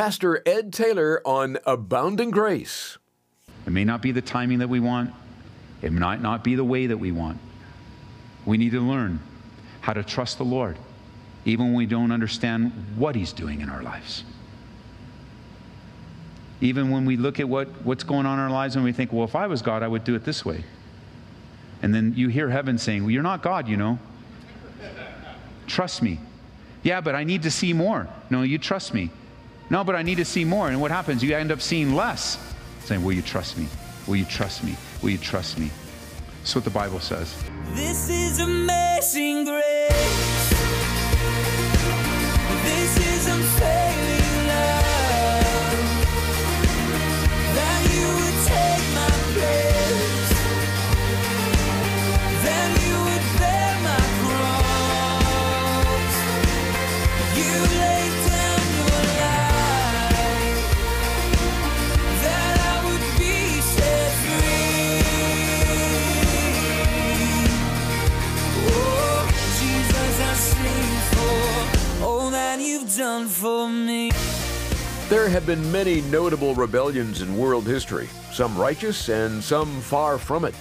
Pastor Ed Taylor on Abounding Grace. It may not be the timing that we want, it might not be the way that we want. We need to learn how to trust the Lord, even when we don't understand what He's doing in our lives. Even when we look at what, what's going on in our lives and we think, well, if I was God, I would do it this way. And then you hear heaven saying, well, you're not God, you know. Trust me. Yeah, but I need to see more. No, you trust me. No, but I need to see more. And what happens? You end up seeing less. Saying, Will you trust me? Will you trust me? Will you trust me? That's what the Bible says. This is amazing grace. Have been many notable rebellions in world history, some righteous and some far from it.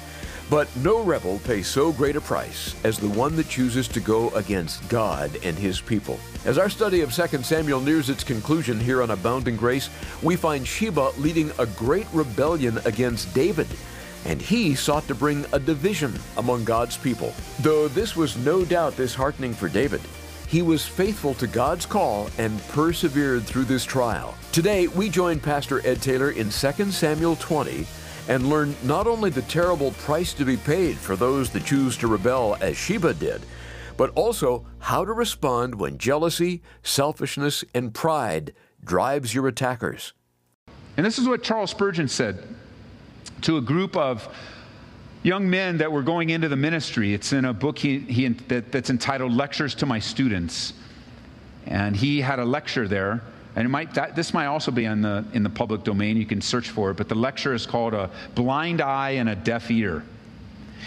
But no rebel pays so great a price as the one that chooses to go against God and his people. As our study of 2 Samuel nears its conclusion here on Abounding Grace, we find Sheba leading a great rebellion against David. And he sought to bring a division among God's people. Though this was no doubt disheartening for David, he was faithful to God's call and persevered through this trial. Today, we join Pastor Ed Taylor in 2 Samuel 20 and learn not only the terrible price to be paid for those that choose to rebel as Sheba did, but also how to respond when jealousy, selfishness, and pride drives your attackers. And this is what Charles Spurgeon said to a group of young men that were going into the ministry. It's in a book he, he, that, that's entitled Lectures to My Students. And he had a lecture there. And it might, that, this might also be in the, in the public domain. You can search for it. But the lecture is called A Blind Eye and a Deaf Ear.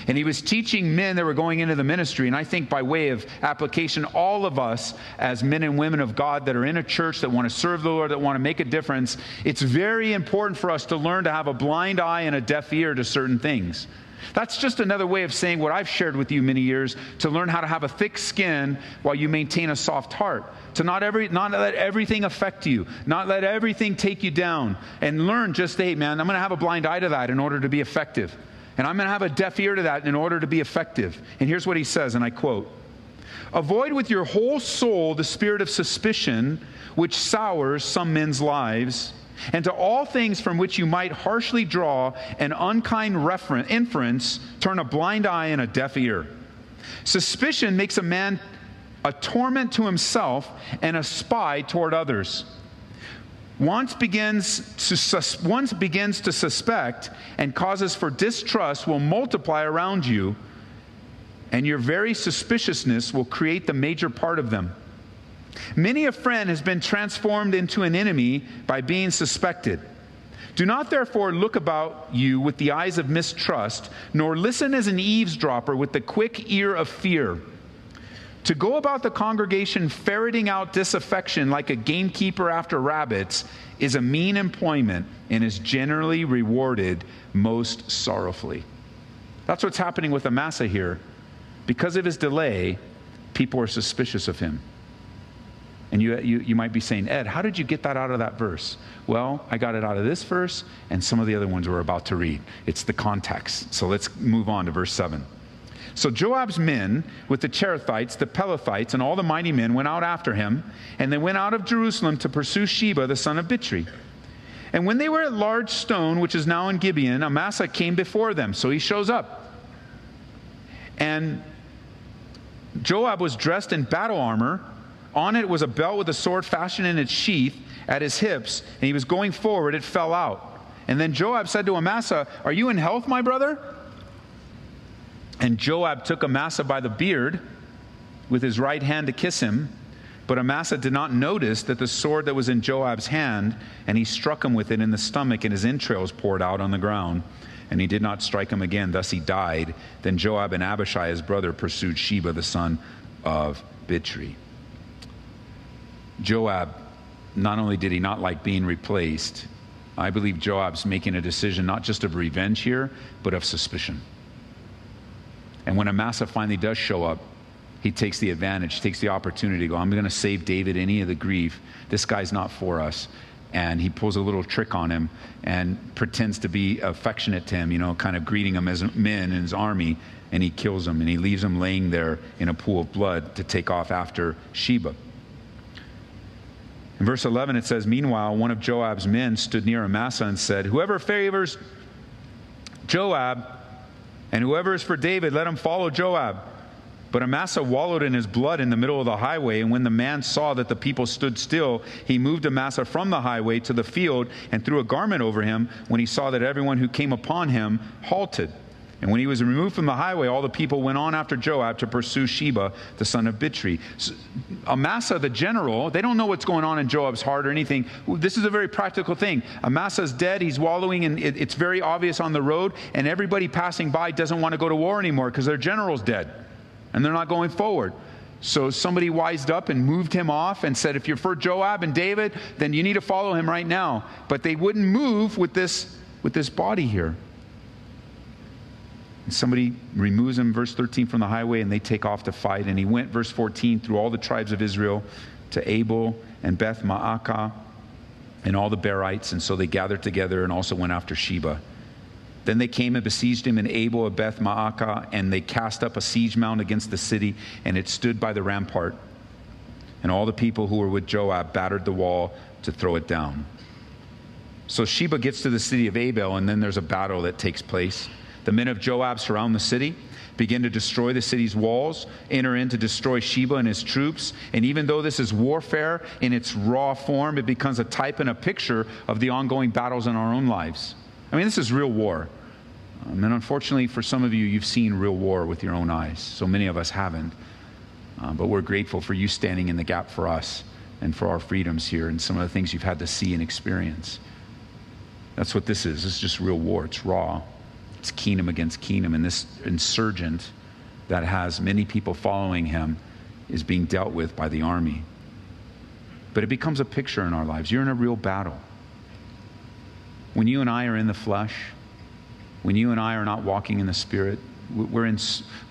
And he was teaching men that were going into the ministry. And I think by way of application, all of us as men and women of God that are in a church that want to serve the Lord, that want to make a difference, it's very important for us to learn to have a blind eye and a deaf ear to certain things. That's just another way of saying what I've shared with you many years to learn how to have a thick skin while you maintain a soft heart. To not, every, not let everything affect you, not let everything take you down, and learn just, hey, man, I'm going to have a blind eye to that in order to be effective. And I'm going to have a deaf ear to that in order to be effective. And here's what he says, and I quote Avoid with your whole soul the spirit of suspicion which sours some men's lives, and to all things from which you might harshly draw an unkind reference, inference, turn a blind eye and a deaf ear. Suspicion makes a man a torment to himself and a spy toward others. Once begins, to sus- once begins to suspect and causes for distrust will multiply around you, and your very suspiciousness will create the major part of them. Many a friend has been transformed into an enemy by being suspected. Do not therefore look about you with the eyes of mistrust, nor listen as an eavesdropper with the quick ear of fear. To go about the congregation ferreting out disaffection like a gamekeeper after rabbits is a mean employment and is generally rewarded most sorrowfully. That's what's happening with Amasa here. Because of his delay, people are suspicious of him. And you, you, you might be saying, Ed, how did you get that out of that verse? Well, I got it out of this verse and some of the other ones we're about to read. It's the context. So let's move on to verse 7. So Joab's men, with the Cherethites, the Pelethites, and all the mighty men, went out after him, and they went out of Jerusalem to pursue Sheba, the son of Bichri. And when they were at Large Stone, which is now in Gibeon, Amasa came before them. So he shows up. And Joab was dressed in battle armor. On it was a belt with a sword fashioned in its sheath at his hips, and he was going forward. It fell out. And then Joab said to Amasa, Are you in health, my brother? And Joab took Amasa by the beard with his right hand to kiss him. But Amasa did not notice that the sword that was in Joab's hand, and he struck him with it in the stomach, and his entrails poured out on the ground. And he did not strike him again, thus he died. Then Joab and Abishai, his brother, pursued Sheba, the son of Bichri. Joab not only did he not like being replaced, I believe Joab's making a decision not just of revenge here, but of suspicion. And when Amasa finally does show up, he takes the advantage, takes the opportunity to go, I'm going to save David any of the grief. This guy's not for us. And he pulls a little trick on him and pretends to be affectionate to him, you know, kind of greeting him as men in his army. And he kills him and he leaves him laying there in a pool of blood to take off after Sheba. In verse 11, it says, Meanwhile, one of Joab's men stood near Amasa and said, Whoever favors Joab and whoever is for David, let him follow Joab. But Amasa wallowed in his blood in the middle of the highway, and when the man saw that the people stood still, he moved Amasa from the highway to the field and threw a garment over him when he saw that everyone who came upon him halted. And when he was removed from the highway, all the people went on after Joab to pursue Sheba, the son of Bichri. So, Amasa, the general, they don't know what's going on in Joab's heart or anything. This is a very practical thing. Amasa's dead. He's wallowing, and it, it's very obvious on the road. And everybody passing by doesn't want to go to war anymore because their general's dead, and they're not going forward. So somebody wised up and moved him off and said, if you're for Joab and David, then you need to follow him right now. But they wouldn't move with this, with this body here. Somebody removes him, verse 13, from the highway, and they take off to fight. And he went, verse 14, through all the tribes of Israel to Abel and Beth Maacah and all the Berites. And so they gathered together and also went after Sheba. Then they came and besieged him in Abel of Beth Maacah, and they cast up a siege mound against the city, and it stood by the rampart. And all the people who were with Joab battered the wall to throw it down. So Sheba gets to the city of Abel, and then there's a battle that takes place. The men of Joab surround the city, begin to destroy the city's walls, enter in to destroy Sheba and his troops. And even though this is warfare in its raw form, it becomes a type and a picture of the ongoing battles in our own lives. I mean, this is real war. Um, and unfortunately, for some of you, you've seen real war with your own eyes. So many of us haven't. Uh, but we're grateful for you standing in the gap for us and for our freedoms here and some of the things you've had to see and experience. That's what this is. This is just real war. It's raw. It's kingdom against kingdom. And this insurgent that has many people following him is being dealt with by the army. But it becomes a picture in our lives. You're in a real battle. When you and I are in the flesh, when you and I are not walking in the Spirit, we're, in,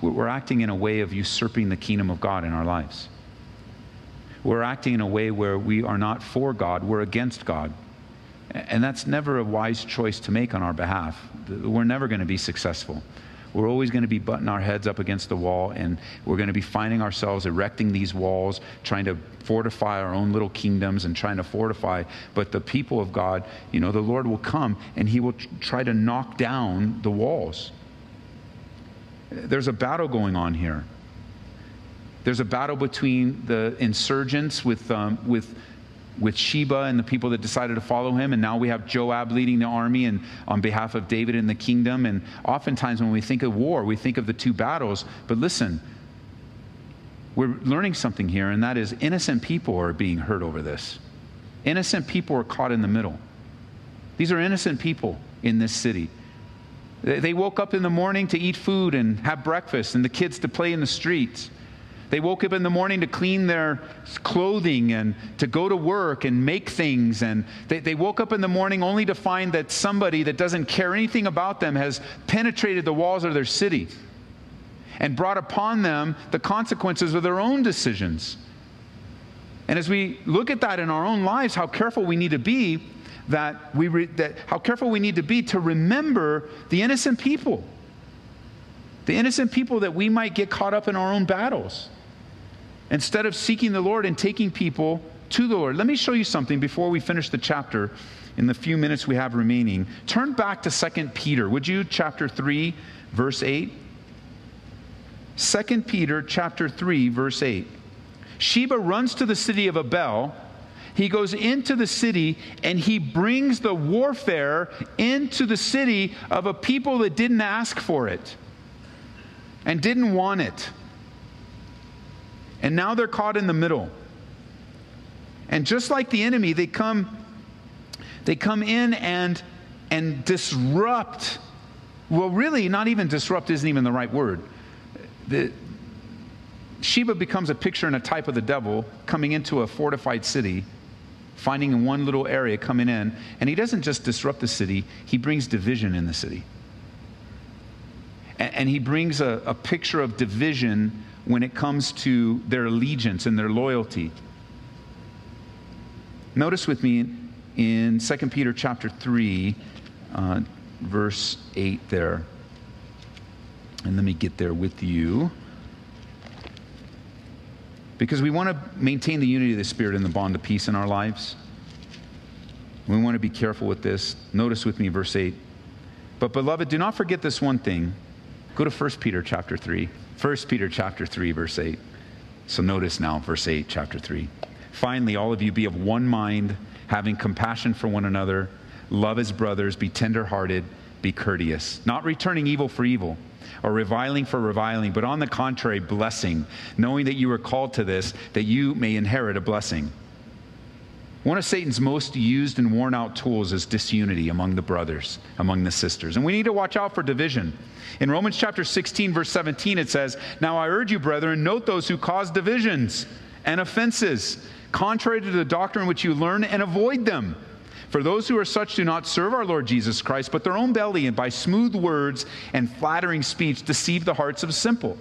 we're acting in a way of usurping the kingdom of God in our lives. We're acting in a way where we are not for God, we're against God. And that's never a wise choice to make on our behalf. We're never going to be successful. We're always going to be butting our heads up against the wall, and we're going to be finding ourselves erecting these walls, trying to fortify our own little kingdoms and trying to fortify. But the people of God, you know, the Lord will come and He will try to knock down the walls. There's a battle going on here. There's a battle between the insurgents with, um, with with Sheba and the people that decided to follow him. And now we have Joab leading the army and on behalf of David and the kingdom. And oftentimes when we think of war, we think of the two battles. But listen, we're learning something here, and that is innocent people are being hurt over this. Innocent people are caught in the middle. These are innocent people in this city. They woke up in the morning to eat food and have breakfast, and the kids to play in the streets. They woke up in the morning to clean their clothing and to go to work and make things. And they, they woke up in the morning only to find that somebody that doesn't care anything about them has penetrated the walls of their city and brought upon them the consequences of their own decisions. And as we look at that in our own lives, how careful we need to be that we re, that how careful we need to be to remember the innocent people. The innocent people that we might get caught up in our own battles instead of seeking the Lord and taking people to the Lord. Let me show you something before we finish the chapter in the few minutes we have remaining. Turn back to 2 Peter, would you? Chapter 3, verse 8. 2 Peter chapter 3 verse 8. Sheba runs to the city of Abel. He goes into the city and he brings the warfare into the city of a people that didn't ask for it and didn't want it. And now they're caught in the middle. And just like the enemy, they come they come in and and disrupt. Well, really, not even disrupt isn't even the right word. The, Sheba becomes a picture and a type of the devil coming into a fortified city, finding in one little area coming in. And he doesn't just disrupt the city, he brings division in the city. And, and he brings a, a picture of division when it comes to their allegiance and their loyalty. Notice with me in 2 Peter chapter 3, uh, verse 8 there. And let me get there with you. Because we want to maintain the unity of the Spirit and the bond of peace in our lives. We want to be careful with this. Notice with me verse 8. But beloved, do not forget this one thing. Go to 1 Peter chapter 3. 1 Peter chapter 3, verse 8. So notice now, verse 8, chapter 3. Finally, all of you be of one mind, having compassion for one another, love as brothers, be tenderhearted, be courteous, not returning evil for evil or reviling for reviling, but on the contrary, blessing, knowing that you were called to this, that you may inherit a blessing. One of Satan's most used and worn out tools is disunity among the brothers, among the sisters. And we need to watch out for division. In Romans chapter 16, verse 17, it says, Now I urge you, brethren, note those who cause divisions and offenses, contrary to the doctrine which you learn, and avoid them. For those who are such do not serve our Lord Jesus Christ, but their own belly, and by smooth words and flattering speech deceive the hearts of simple.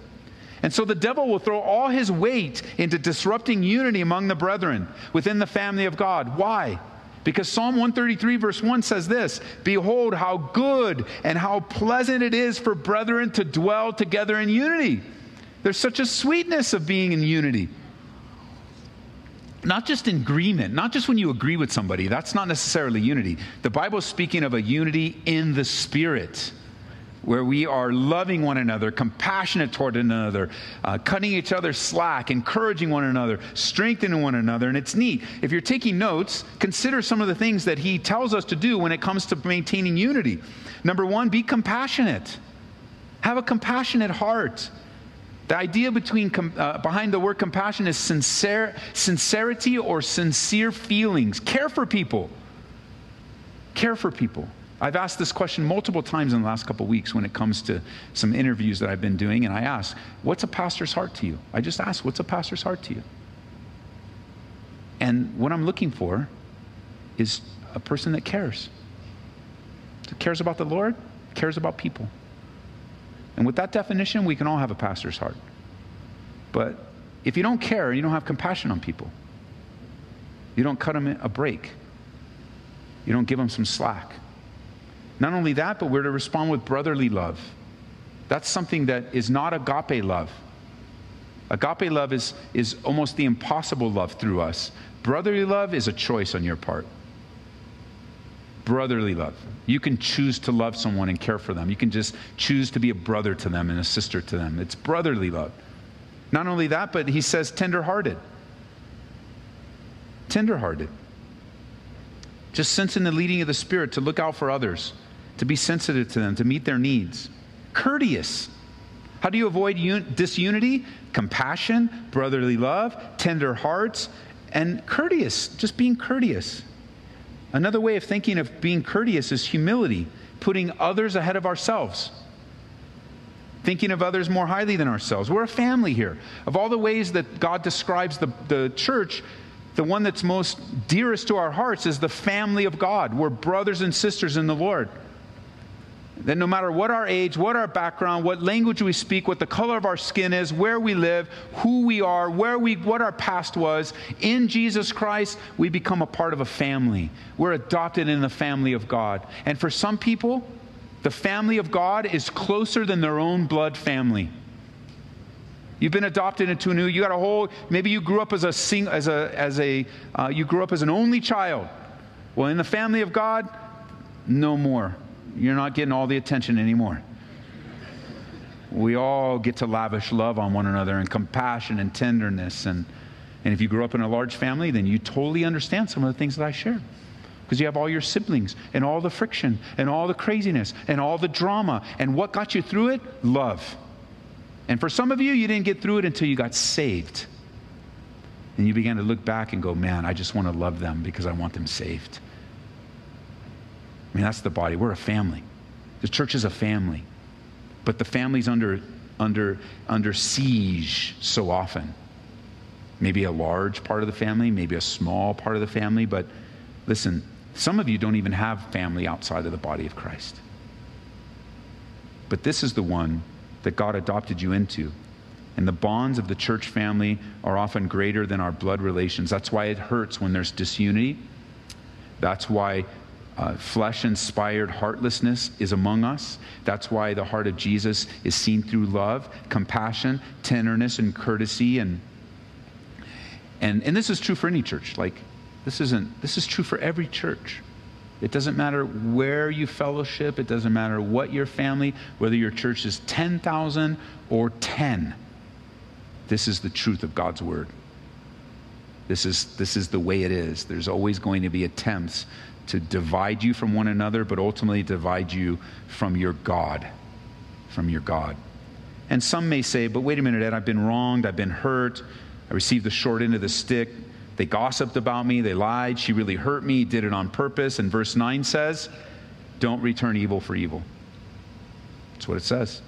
And so the devil will throw all his weight into disrupting unity among the brethren within the family of God. Why? Because Psalm 133, verse 1 says this Behold, how good and how pleasant it is for brethren to dwell together in unity. There's such a sweetness of being in unity not just in agreement, not just when you agree with somebody, that's not necessarily unity. The Bible is speaking of a unity in the Spirit, where we are loving one another, compassionate toward another, uh, cutting each other slack, encouraging one another, strengthening one another. And it's neat. If you're taking notes, consider some of the things that he tells us to do when it comes to maintaining unity. Number one, be compassionate, have a compassionate heart. The idea between, uh, behind the word compassion is sincere, sincerity or sincere feelings. Care for people. Care for people. I've asked this question multiple times in the last couple weeks when it comes to some interviews that I've been doing, and I ask, What's a pastor's heart to you? I just ask, What's a pastor's heart to you? And what I'm looking for is a person that cares. That cares about the Lord, cares about people. And with that definition, we can all have a pastor's heart. But if you don't care, you don't have compassion on people, you don't cut them a break, you don't give them some slack. Not only that, but we're to respond with brotherly love. That's something that is not agape love. Agape love is, is almost the impossible love through us. Brotherly love is a choice on your part brotherly love. You can choose to love someone and care for them. You can just choose to be a brother to them and a sister to them. It's brotherly love. Not only that, but he says tenderhearted. Tenderhearted. Just sensing the leading of the Spirit to look out for others, to be sensitive to them, to meet their needs. Courteous. How do you avoid un- disunity? Compassion, brotherly love, tender hearts, and courteous. Just being courteous. Another way of thinking of being courteous is humility, putting others ahead of ourselves, thinking of others more highly than ourselves. We're a family here. Of all the ways that God describes the, the church, the one that's most dearest to our hearts is the family of God. We're brothers and sisters in the Lord that no matter what our age, what our background, what language we speak, what the color of our skin is, where we live, who we are, where we, what our past was, in Jesus Christ, we become a part of a family. We're adopted in the family of God. And for some people, the family of God is closer than their own blood family. You've been adopted into a new. You got a whole. Maybe you grew up as a sing, as a as a. Uh, you grew up as an only child. Well, in the family of God, no more you're not getting all the attention anymore. We all get to lavish love on one another and compassion and tenderness. And, and if you grew up in a large family, then you totally understand some of the things that I shared. Because you have all your siblings and all the friction and all the craziness and all the drama. And what got you through it? Love. And for some of you, you didn't get through it until you got saved. And you began to look back and go, man, I just want to love them because I want them saved. I mean, that's the body. We're a family. The church is a family. But the family's under, under, under siege so often. maybe a large part of the family, maybe a small part of the family, but listen, some of you don't even have family outside of the body of Christ. But this is the one that God adopted you into. And the bonds of the church family are often greater than our blood relations. That's why it hurts when there's disunity. That's why uh, flesh inspired heartlessness is among us. That's why the heart of Jesus is seen through love, compassion, tenderness, and courtesy. And, and, and this is true for any church. Like, this isn't, this is true for every church. It doesn't matter where you fellowship, it doesn't matter what your family, whether your church is 10,000 or 10. This is the truth of God's word. This is, this is the way it is. There's always going to be attempts to divide you from one another, but ultimately divide you from your God. From your God. And some may say, but wait a minute, Ed, I've been wronged, I've been hurt, I received the short end of the stick. They gossiped about me, they lied, she really hurt me, did it on purpose. And verse 9 says, don't return evil for evil. That's what it says.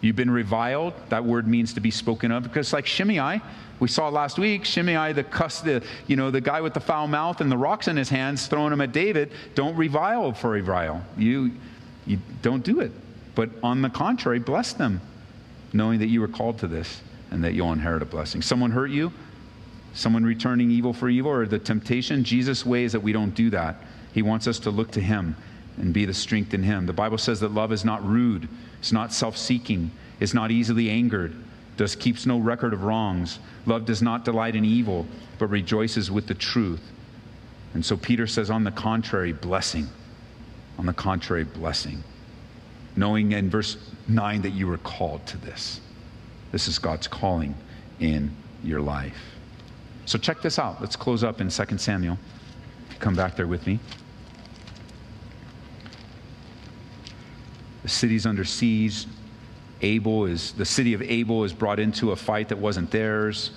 You've been reviled. That word means to be spoken of because, like Shimei, we saw last week, Shimei, the cuss, the, you know, the guy with the foul mouth and the rocks in his hands, throwing them at David. Don't revile for revile. You, you don't do it. But on the contrary, bless them, knowing that you were called to this and that you'll inherit a blessing. Someone hurt you, someone returning evil for evil, or the temptation. Jesus' way is that we don't do that. He wants us to look to Him and be the strength in Him. The Bible says that love is not rude, it's not self seeking, it's not easily angered does keeps no record of wrongs. Love does not delight in evil, but rejoices with the truth. And so Peter says, on the contrary, blessing. On the contrary, blessing. Knowing in verse 9 that you were called to this. This is God's calling in your life. So check this out. Let's close up in 2 Samuel. Come back there with me. The city's under siege. Abel is, the city of Abel is brought into a fight that wasn't theirs.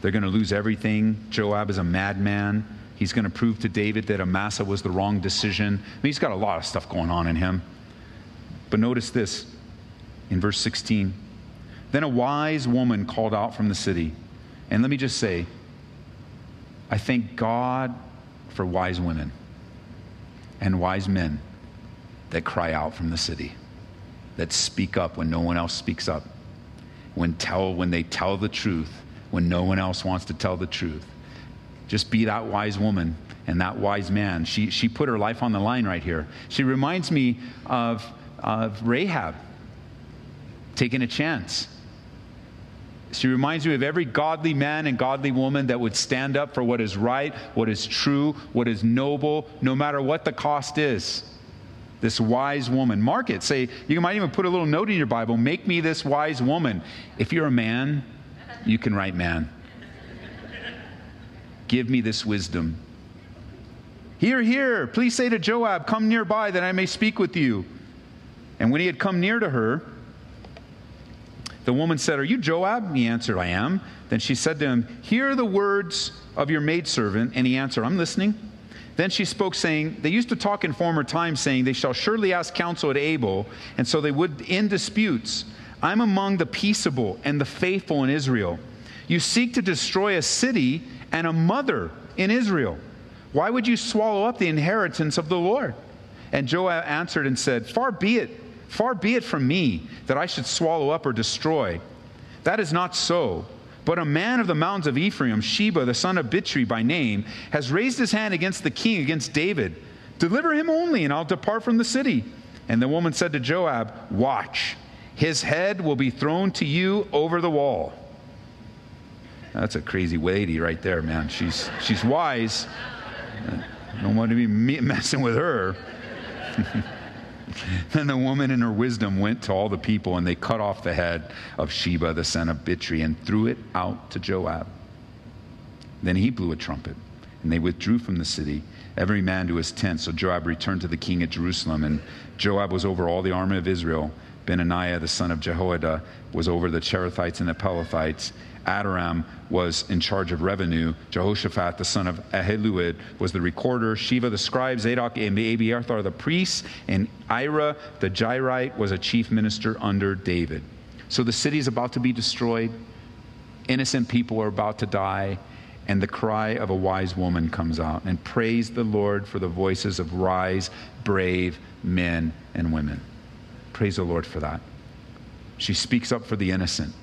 They're going to lose everything. Joab is a madman. He's going to prove to David that Amasa was the wrong decision. I mean, he's got a lot of stuff going on in him. But notice this in verse 16. Then a wise woman called out from the city. And let me just say, I thank God for wise women and wise men that cry out from the city that speak up when no one else speaks up, when, tell, when they tell the truth, when no one else wants to tell the truth. Just be that wise woman and that wise man. She, she put her life on the line right here. She reminds me of, of Rahab taking a chance. She reminds me of every godly man and godly woman that would stand up for what is right, what is true, what is noble, no matter what the cost is this wise woman. Mark it. Say, you might even put a little note in your Bible make me this wise woman. If you're a man, you can write man. Give me this wisdom. Here, here, please say to Joab, Come nearby that I may speak with you. And when he had come near to her, the woman said, Are you Joab? He answered, I am. Then she said to him, Hear the words of your maidservant. And he answered, I'm listening. Then she spoke, saying, They used to talk in former times, saying, They shall surely ask counsel at Abel, and so they would end disputes. I'm among the peaceable and the faithful in Israel. You seek to destroy a city and a mother in Israel. Why would you swallow up the inheritance of the Lord? And Joab answered and said, Far be it, far be it from me that I should swallow up or destroy. That is not so. But a man of the mountains of Ephraim, Sheba, the son of Bichri by name, has raised his hand against the king, against David. Deliver him only, and I'll depart from the city. And the woman said to Joab, Watch, his head will be thrown to you over the wall. That's a crazy lady right there, man. She's, she's wise. Don't want to be messing with her. Then the woman in her wisdom went to all the people, and they cut off the head of Sheba, the son of Bichri, and threw it out to Joab. Then he blew a trumpet, and they withdrew from the city, every man to his tent. So Joab returned to the king at Jerusalem, and Joab was over all the army of Israel. Benaiah, the son of Jehoiada, was over the Cherethites and the Pelethites. Adoram was in charge of revenue. Jehoshaphat, the son of Ahilud, was the recorder. Sheva, the scribe. Zadok and Abiathar, the priests. And Ira, the Jairite, was a chief minister under David. So the city is about to be destroyed. Innocent people are about to die, and the cry of a wise woman comes out. And praise the Lord for the voices of wise, brave men and women. Praise the Lord for that. She speaks up for the innocent,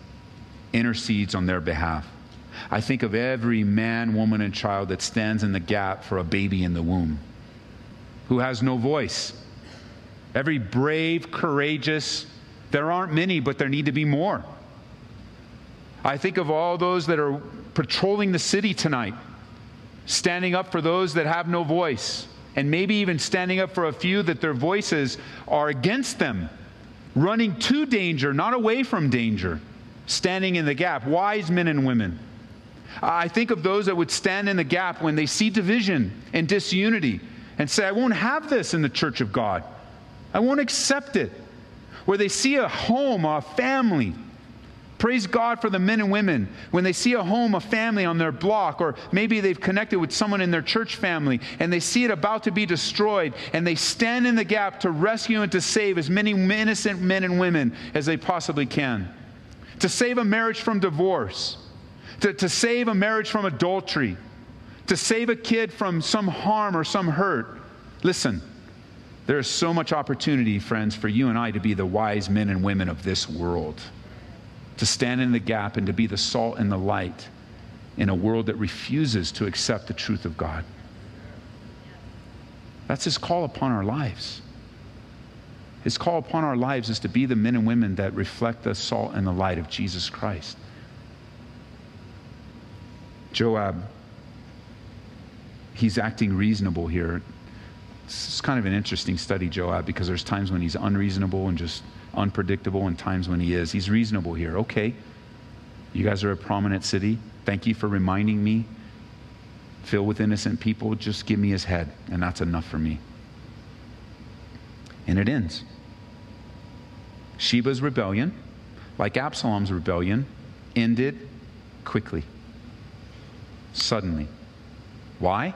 intercedes on their behalf. I think of every man, woman, and child that stands in the gap for a baby in the womb who has no voice. Every brave, courageous, there aren't many, but there need to be more. I think of all those that are patrolling the city tonight, standing up for those that have no voice, and maybe even standing up for a few that their voices are against them, running to danger, not away from danger, standing in the gap, wise men and women. I think of those that would stand in the gap when they see division and disunity and say, I won't have this in the church of God. I won't accept it. Where they see a home, a family. Praise God for the men and women. When they see a home, a family on their block, or maybe they've connected with someone in their church family, and they see it about to be destroyed, and they stand in the gap to rescue and to save as many innocent men and women as they possibly can. To save a marriage from divorce to, to save a marriage from adultery, to save a kid from some harm or some hurt. Listen, there is so much opportunity, friends, for you and I to be the wise men and women of this world, to stand in the gap and to be the salt and the light in a world that refuses to accept the truth of God. That's his call upon our lives. His call upon our lives is to be the men and women that reflect the salt and the light of Jesus Christ. Joab, he's acting reasonable here. It's kind of an interesting study, Joab, because there's times when he's unreasonable and just unpredictable, and times when he is. He's reasonable here. Okay, you guys are a prominent city. Thank you for reminding me. Filled with innocent people, just give me his head, and that's enough for me. And it ends. Sheba's rebellion, like Absalom's rebellion, ended quickly suddenly. Why?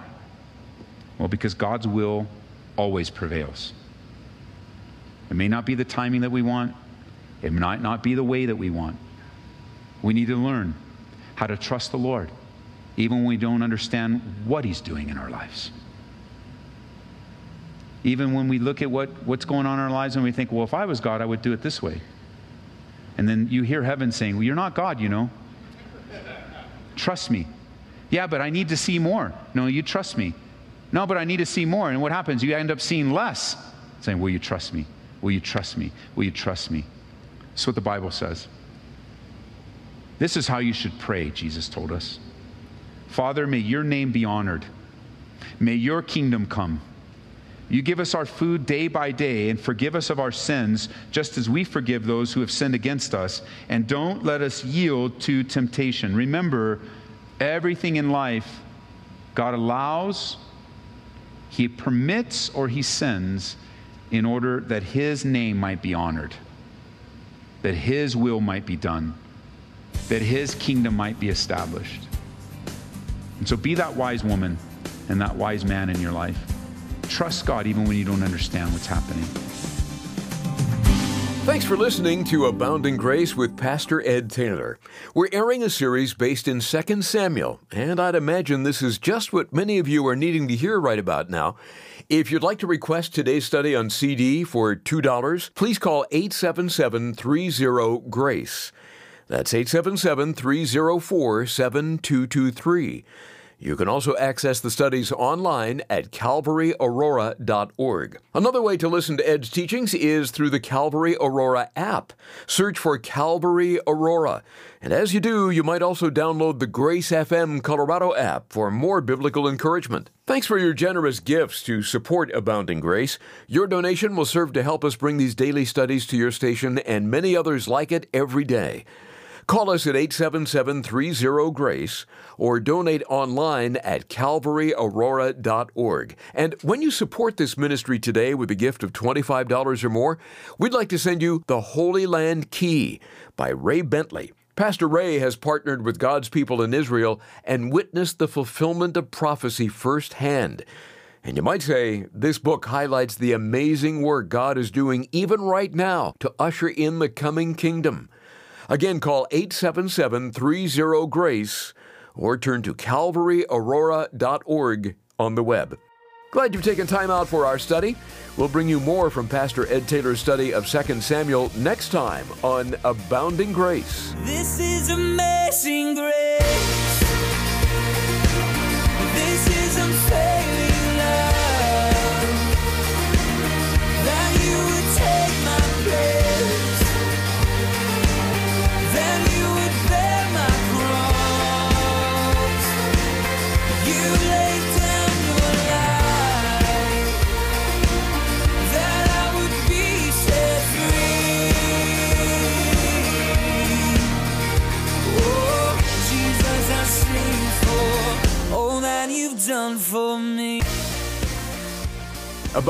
Well, because God's will always prevails. It may not be the timing that we want, it might not be the way that we want. We need to learn how to trust the Lord, even when we don't understand what He's doing in our lives. Even when we look at what, what's going on in our lives and we think, well, if I was God, I would do it this way. And then you hear heaven saying, well, you're not God, you know. Trust me. Yeah, but I need to see more. No, you trust me. No, but I need to see more. And what happens? You end up seeing less. Saying, Will you trust me? Will you trust me? Will you trust me? That's what the Bible says. This is how you should pray, Jesus told us. Father, may your name be honored. May your kingdom come. You give us our food day by day and forgive us of our sins, just as we forgive those who have sinned against us. And don't let us yield to temptation. Remember, Everything in life, God allows, He permits, or He sends in order that His name might be honored, that His will might be done, that His kingdom might be established. And so be that wise woman and that wise man in your life. Trust God even when you don't understand what's happening. Thanks for listening to Abounding Grace with Pastor Ed Taylor. We're airing a series based in 2 Samuel, and I'd imagine this is just what many of you are needing to hear right about now. If you'd like to request today's study on CD for $2, please call 877 30 GRACE. That's 877 304 7223. You can also access the studies online at calvaryaurora.org. Another way to listen to Ed's teachings is through the Calvary Aurora app. Search for Calvary Aurora. And as you do, you might also download the Grace FM Colorado app for more biblical encouragement. Thanks for your generous gifts to support Abounding Grace. Your donation will serve to help us bring these daily studies to your station and many others like it every day. Call us at 877 30 GRACE or donate online at calvaryaurora.org. And when you support this ministry today with a gift of $25 or more, we'd like to send you The Holy Land Key by Ray Bentley. Pastor Ray has partnered with God's people in Israel and witnessed the fulfillment of prophecy firsthand. And you might say this book highlights the amazing work God is doing even right now to usher in the coming kingdom. Again, call 877 30 GRACE or turn to calvaryaurora.org on the web. Glad you've taken time out for our study. We'll bring you more from Pastor Ed Taylor's study of 2 Samuel next time on Abounding Grace. This is amazing grace.